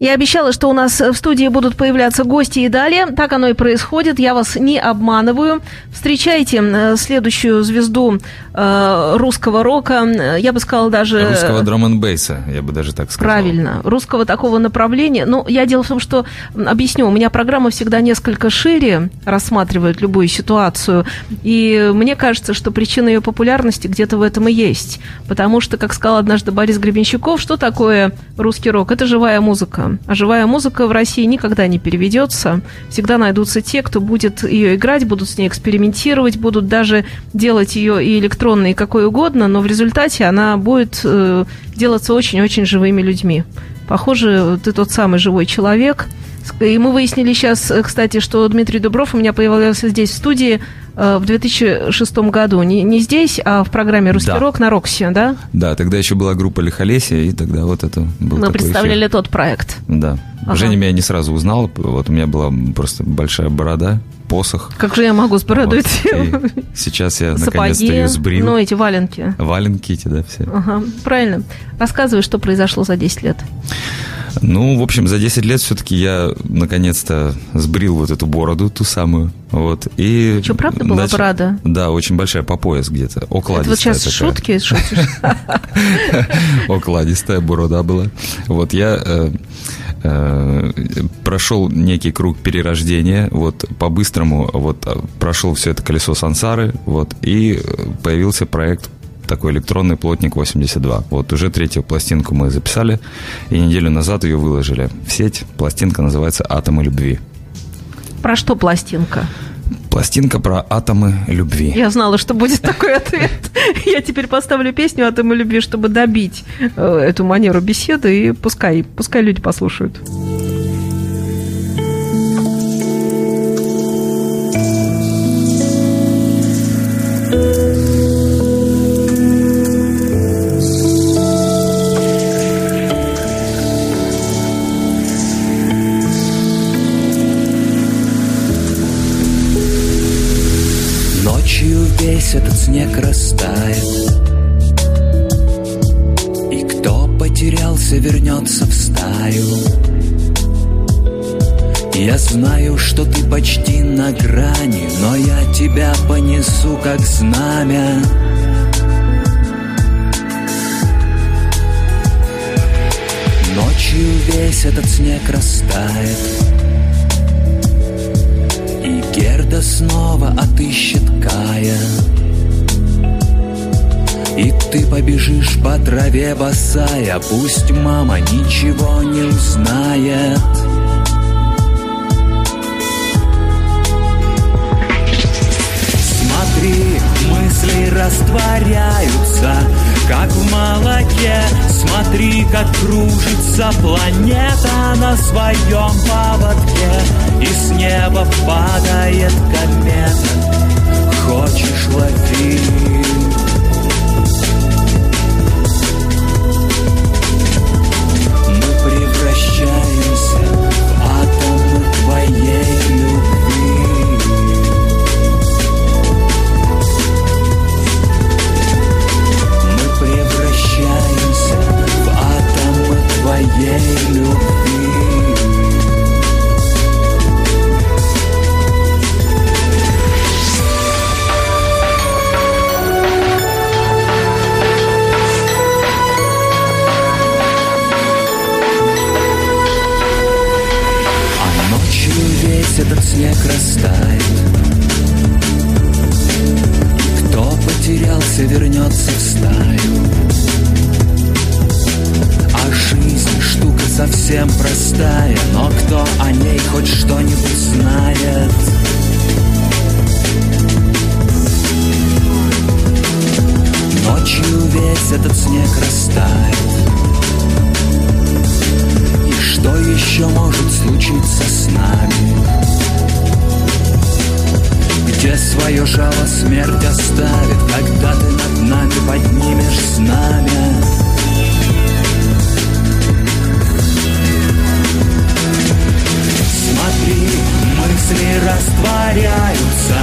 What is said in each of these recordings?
Я обещала, что у нас в студии будут появляться гости и далее. Так оно и происходит. Я вас не обманываю. Встречайте э, следующую звезду э, русского рока. Я бы сказала даже... Русского драм н бейса я бы даже так сказал. Правильно. Русского такого направления. Но я дело в том, что... Объясню. У меня программа всегда несколько шире рассматривает любую ситуацию. И мне кажется, что причина ее популярности где-то в этом и есть. Потому что, как сказал однажды Борис Гребенщиков, что такое русский рок? Это живая музыка. А живая музыка в России никогда не переведется. Всегда найдутся те, кто будет ее играть, будут с ней экспериментировать, будут даже делать ее и электронной, и какой угодно, но в результате она будет э, делаться очень-очень живыми людьми. Похоже, ты тот самый живой человек. И мы выяснили сейчас, э, кстати, что Дмитрий Дубров у меня появился здесь в студии Э, в 2006 году. Не, не здесь, а в программе «Русский да. рок» на Роксе, да? Да, тогда еще была группа Лихолесия, и тогда вот это был Мы представляли эфир. тот проект. Да. Ага. Женя меня не сразу узнал, вот у меня была просто большая борода, посох. Как же я могу с бородой вот. Сейчас я наконец-то ее сбрил. Ну, эти валенки. Валенки эти, да, все. Ага, правильно. Рассказывай, что произошло за 10 лет. Ну, в общем, за 10 лет все-таки я наконец-то сбрил вот эту бороду, ту самую. Вот, и Что, правда была начал... борода? Да, очень большая, по пояс где-то. Окладистая Это вот сейчас такая. шутки шутишь? Окладистая борода была. Вот я э, э, прошел некий круг перерождения, вот по-быстрому вот прошел все это колесо сансары, вот, и появился проект такой электронный плотник 82. Вот уже третью пластинку мы записали, и неделю назад ее выложили в сеть. Пластинка называется «Атомы любви». Про что пластинка? Пластинка про атомы любви. Я знала, что будет такой ответ. Я теперь поставлю песню «Атомы любви», чтобы добить э, эту манеру беседы, и пускай, пускай люди послушают. Снег растает. И кто потерялся, вернется в стаю. Я знаю, что ты почти на грани Но я тебя понесу, как знамя. Ночью весь этот снег растает. И Герда снова отыщет Кая И ты побежишь по траве босая Пусть мама ничего не узнает. Смотри, мысли растворяются как в молоке. Смотри, как кружится планета на своем поводке. И с неба падает комета. Хочешь лови снег растает Кто потерялся, вернется в стаю. А жизнь штука совсем простая Но кто о ней хоть что-нибудь знает? Ночью весь этот снег растает. И что еще может случиться с нами? Где свое жало смерть оставит Когда ты над нами поднимешь знамя? Смотри, мысли растворяются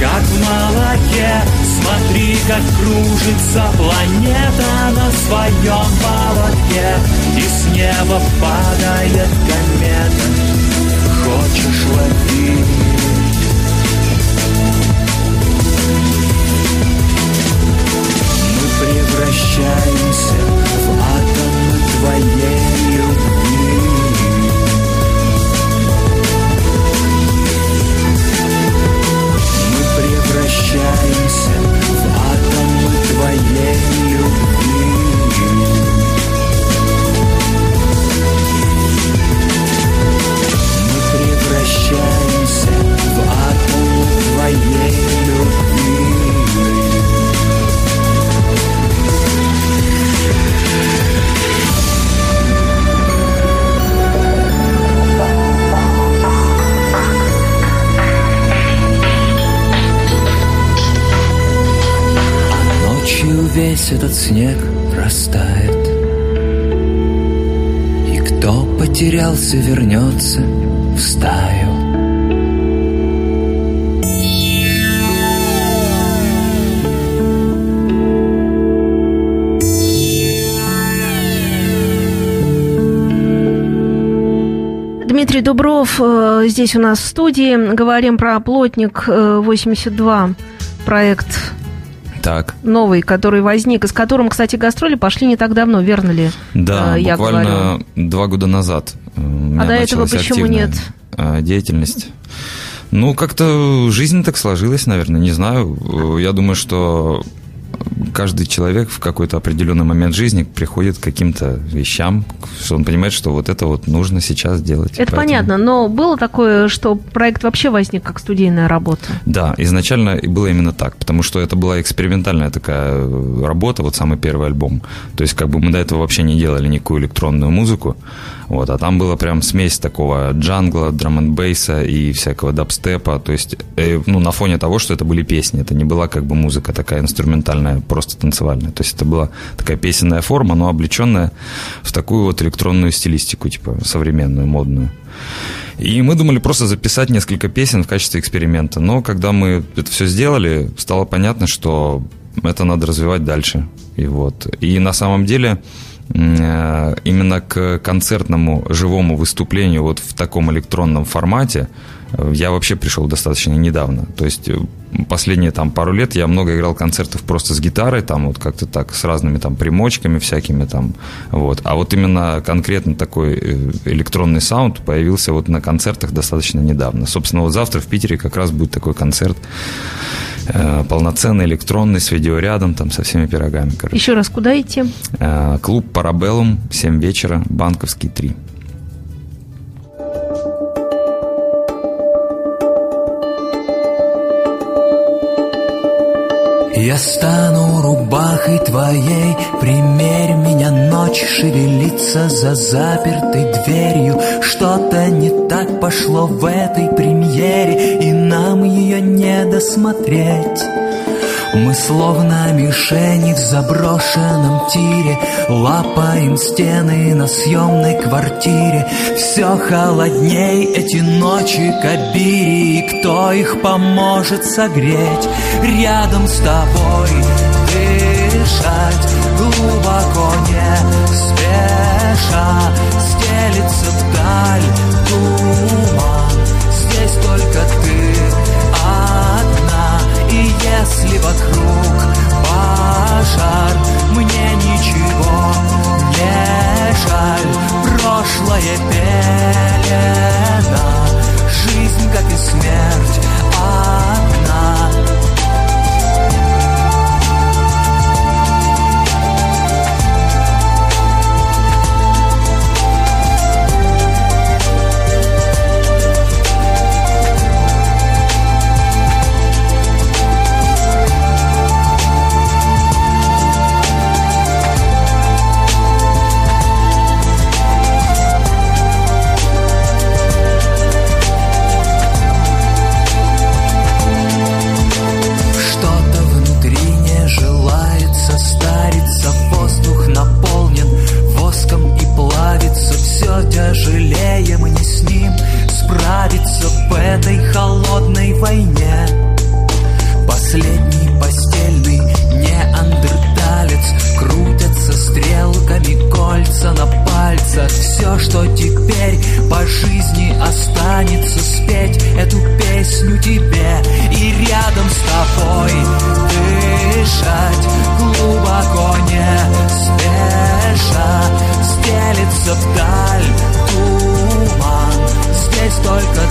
Как в молоке. Смотри, как кружится планета на своем поводке. И с неба падает комета. Хочешь лови? Превращаемся потерялся, вернется в стаю Дмитрий Дубров э, здесь у нас в студии. Говорим про плотник э, 82 проект Так, новый, который возник, и с которым, кстати, гастроли пошли не так давно, верно ли? да, э, я буквально говорю? два года назад э, меня А до этого почему нет? э, деятельность. Ну, как-то жизнь так сложилась, наверное, не знаю. Э, Я думаю, что каждый человек в какой-то определенный момент жизни приходит к каким-то вещам, что он понимает, что вот это вот нужно сейчас делать. Это Поэтому- понятно, но было такое, что проект вообще возник как студийная работа. Да, изначально было именно так, потому что это была экспериментальная такая э, работа, вот самый первый альбом. То есть как бы мы до этого вообще не делали никакую электронную музыку, вот, а там была прям смесь такого джангла, драм н бейса и всякого дабстепа, то есть, э, ну, на фоне того, что это были песни, это не была как бы музыка такая инструментальная, просто танцевальная, то есть это была такая песенная форма, но облеченная в такую вот электронную стилистику, типа современную, модную. И мы думали просто записать несколько песен в качестве эксперимента. Но когда мы это все сделали, стало понятно, что это надо развивать дальше. И вот. И на самом деле э, именно к концертному живому выступлению вот в таком электронном формате я вообще пришел достаточно недавно. То есть э, последние там пару лет я много играл концертов просто с гитарой, там вот как-то так, с разными там примочками всякими там, вот. А вот именно конкретно такой э, электронный саунд появился вот на концертах достаточно недавно. Собственно, вот завтра в Питере как раз будет такой концерт э, полноценный, электронный, с видеорядом, там, со всеми пирогами, короче. Еще раз, куда идти? Э, Клуб Парабеллум, 7 вечера, Банковский 3. Я стану рубахой твоей, примерь меня, ночь шевелится за запертой дверью. Что-то не так пошло в этой премьере, и нам ее не досмотреть. Мы словно мишени в заброшенном тире Лапаем стены на съемной квартире. Все холодней эти ночи Кабири И кто их поможет согреть? Рядом с тобой дышать Глубоко не спеша Стелится вдаль все, что теперь по жизни останется. Спеть Эту песню тебе и рядом с тобой Дышать глубоко не спеша. Стелится вдаль туман. Здесь только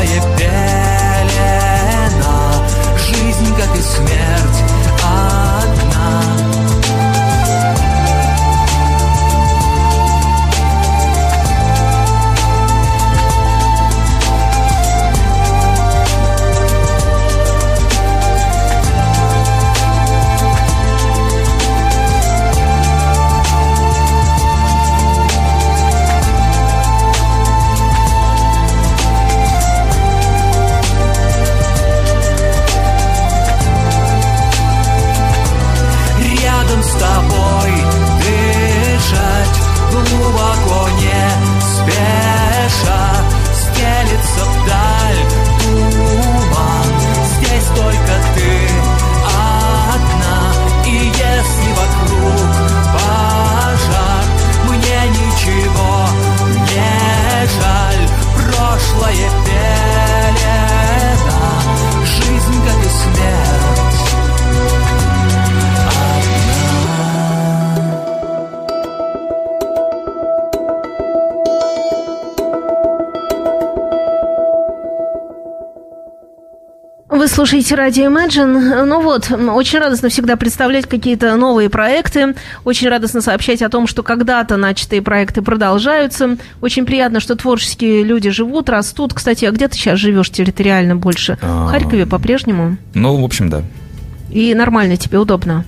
moje слушаете радио Imagine. Ну вот, очень радостно всегда представлять какие-то новые проекты. Очень радостно сообщать о том, что когда-то начатые проекты продолжаются. Очень приятно, что творческие люди живут, растут. Кстати, а где ты сейчас живешь территориально больше? В а, Харькове по-прежнему? Ну, в общем, да. И нормально тебе, удобно?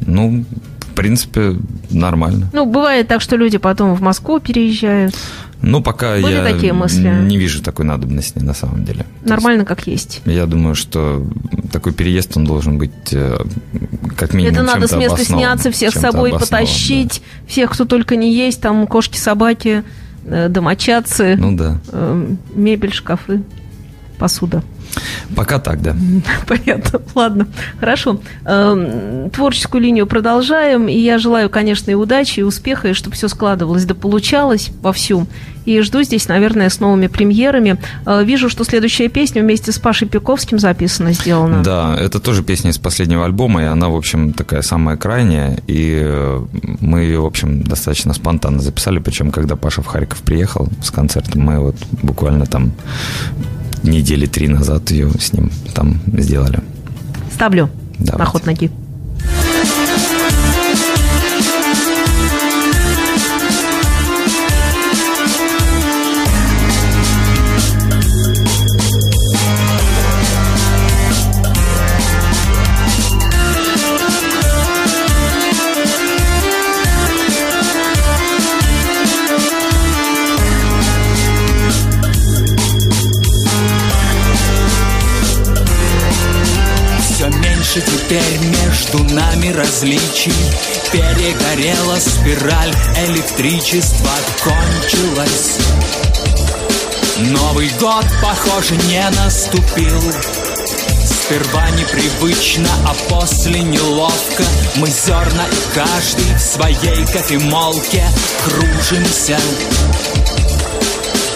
Ну, в принципе, нормально. Ну, бывает так, что люди потом в Москву переезжают. Ну, пока Были я такие мысли? не вижу такой надобности на самом деле. Нормально, есть, как есть. Я думаю, что такой переезд, он должен быть э, как минимум Это надо с места сняться, всех с собой потащить, да. всех, кто только не есть, там кошки, собаки, э, домочадцы, ну, да. Э, мебель, шкафы, посуда. Пока так, да. Понятно. Ладно, хорошо. Эм, творческую линию продолжаем. И я желаю, конечно, и удачи, и успеха, и чтобы все складывалось да получалось вовсю. И жду здесь, наверное, с новыми премьерами. Э, вижу, что следующая песня вместе с Пашей Пиковским записана, сделана. Да, это тоже песня из последнего альбома, и она, в общем, такая самая крайняя. И э, мы ее, в общем, достаточно спонтанно записали. Причем, когда Паша в Харьков приехал с концертом, мы вот буквально там недели три назад ее с ним там сделали. Ставлю Давайте. на ход ноги. Различий. Перегорела спираль, электричество кончилось. Новый год, похоже, не наступил. Сперва непривычно, а после неловко. Мы зерна и каждый в своей кофемолке кружимся.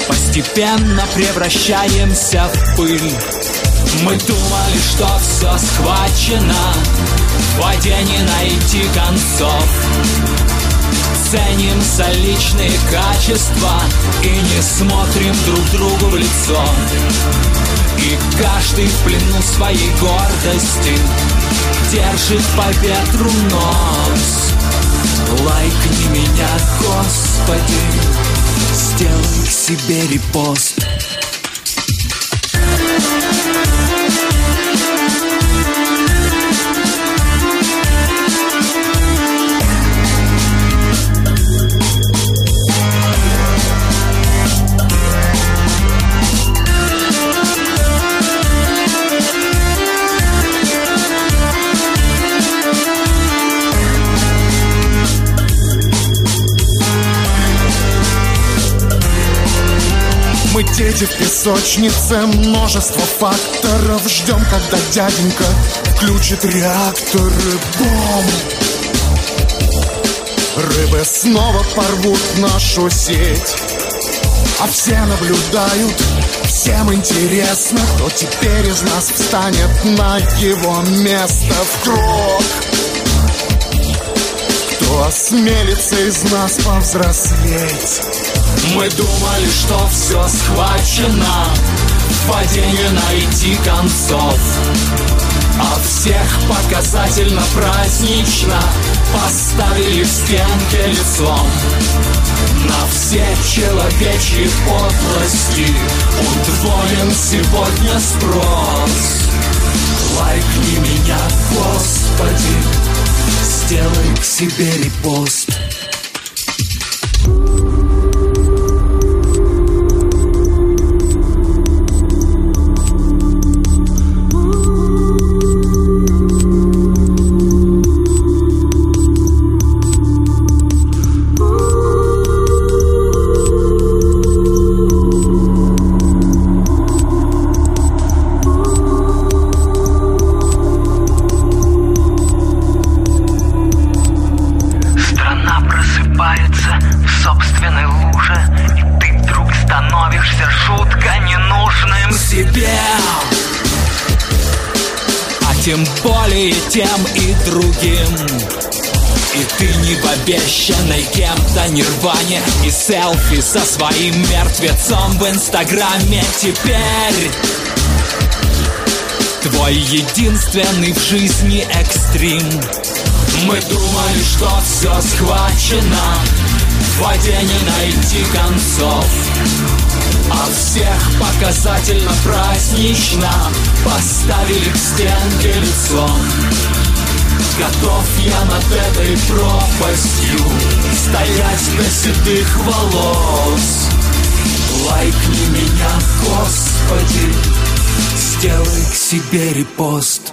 Постепенно превращаемся в пыль мы думали, что все схвачено. В воде не найти концов. Ценимся личные качества И не смотрим друг другу в лицо. И каждый в плену своей гордости Держит по ветру нос. Лайкни меня, Господи Сделай себе репост мы дети в песочнице. Множество факторов. Ждем, когда дяденька Включит реакторы. Бомб Рыбы снова порвут нашу сеть. А все наблюдают Всем интересно, кто теперь из нас встанет на его место. В круг! Кто осмелится из нас повзрослеть? Мы думали, что все схвачено. В падении найти концов. А всех показательно празднично Поставили в стенке лицом. На все человечьи подлости Удвоен сегодня спрос. Лайкни меня, Господи Сделай к себе репост и ты не в обещанной кем-то нирване. И селфи со своим мертвецом в инстаграме. Теперь Твой единственный в жизни экстрим. Мы думали, что все схвачено. В воде не найти концов. А всех показательно празднично Поставили к стенке лицом Готов я над этой пропастью Стоять до седых волос. Лайкни меня, Господи Сделай к себе репост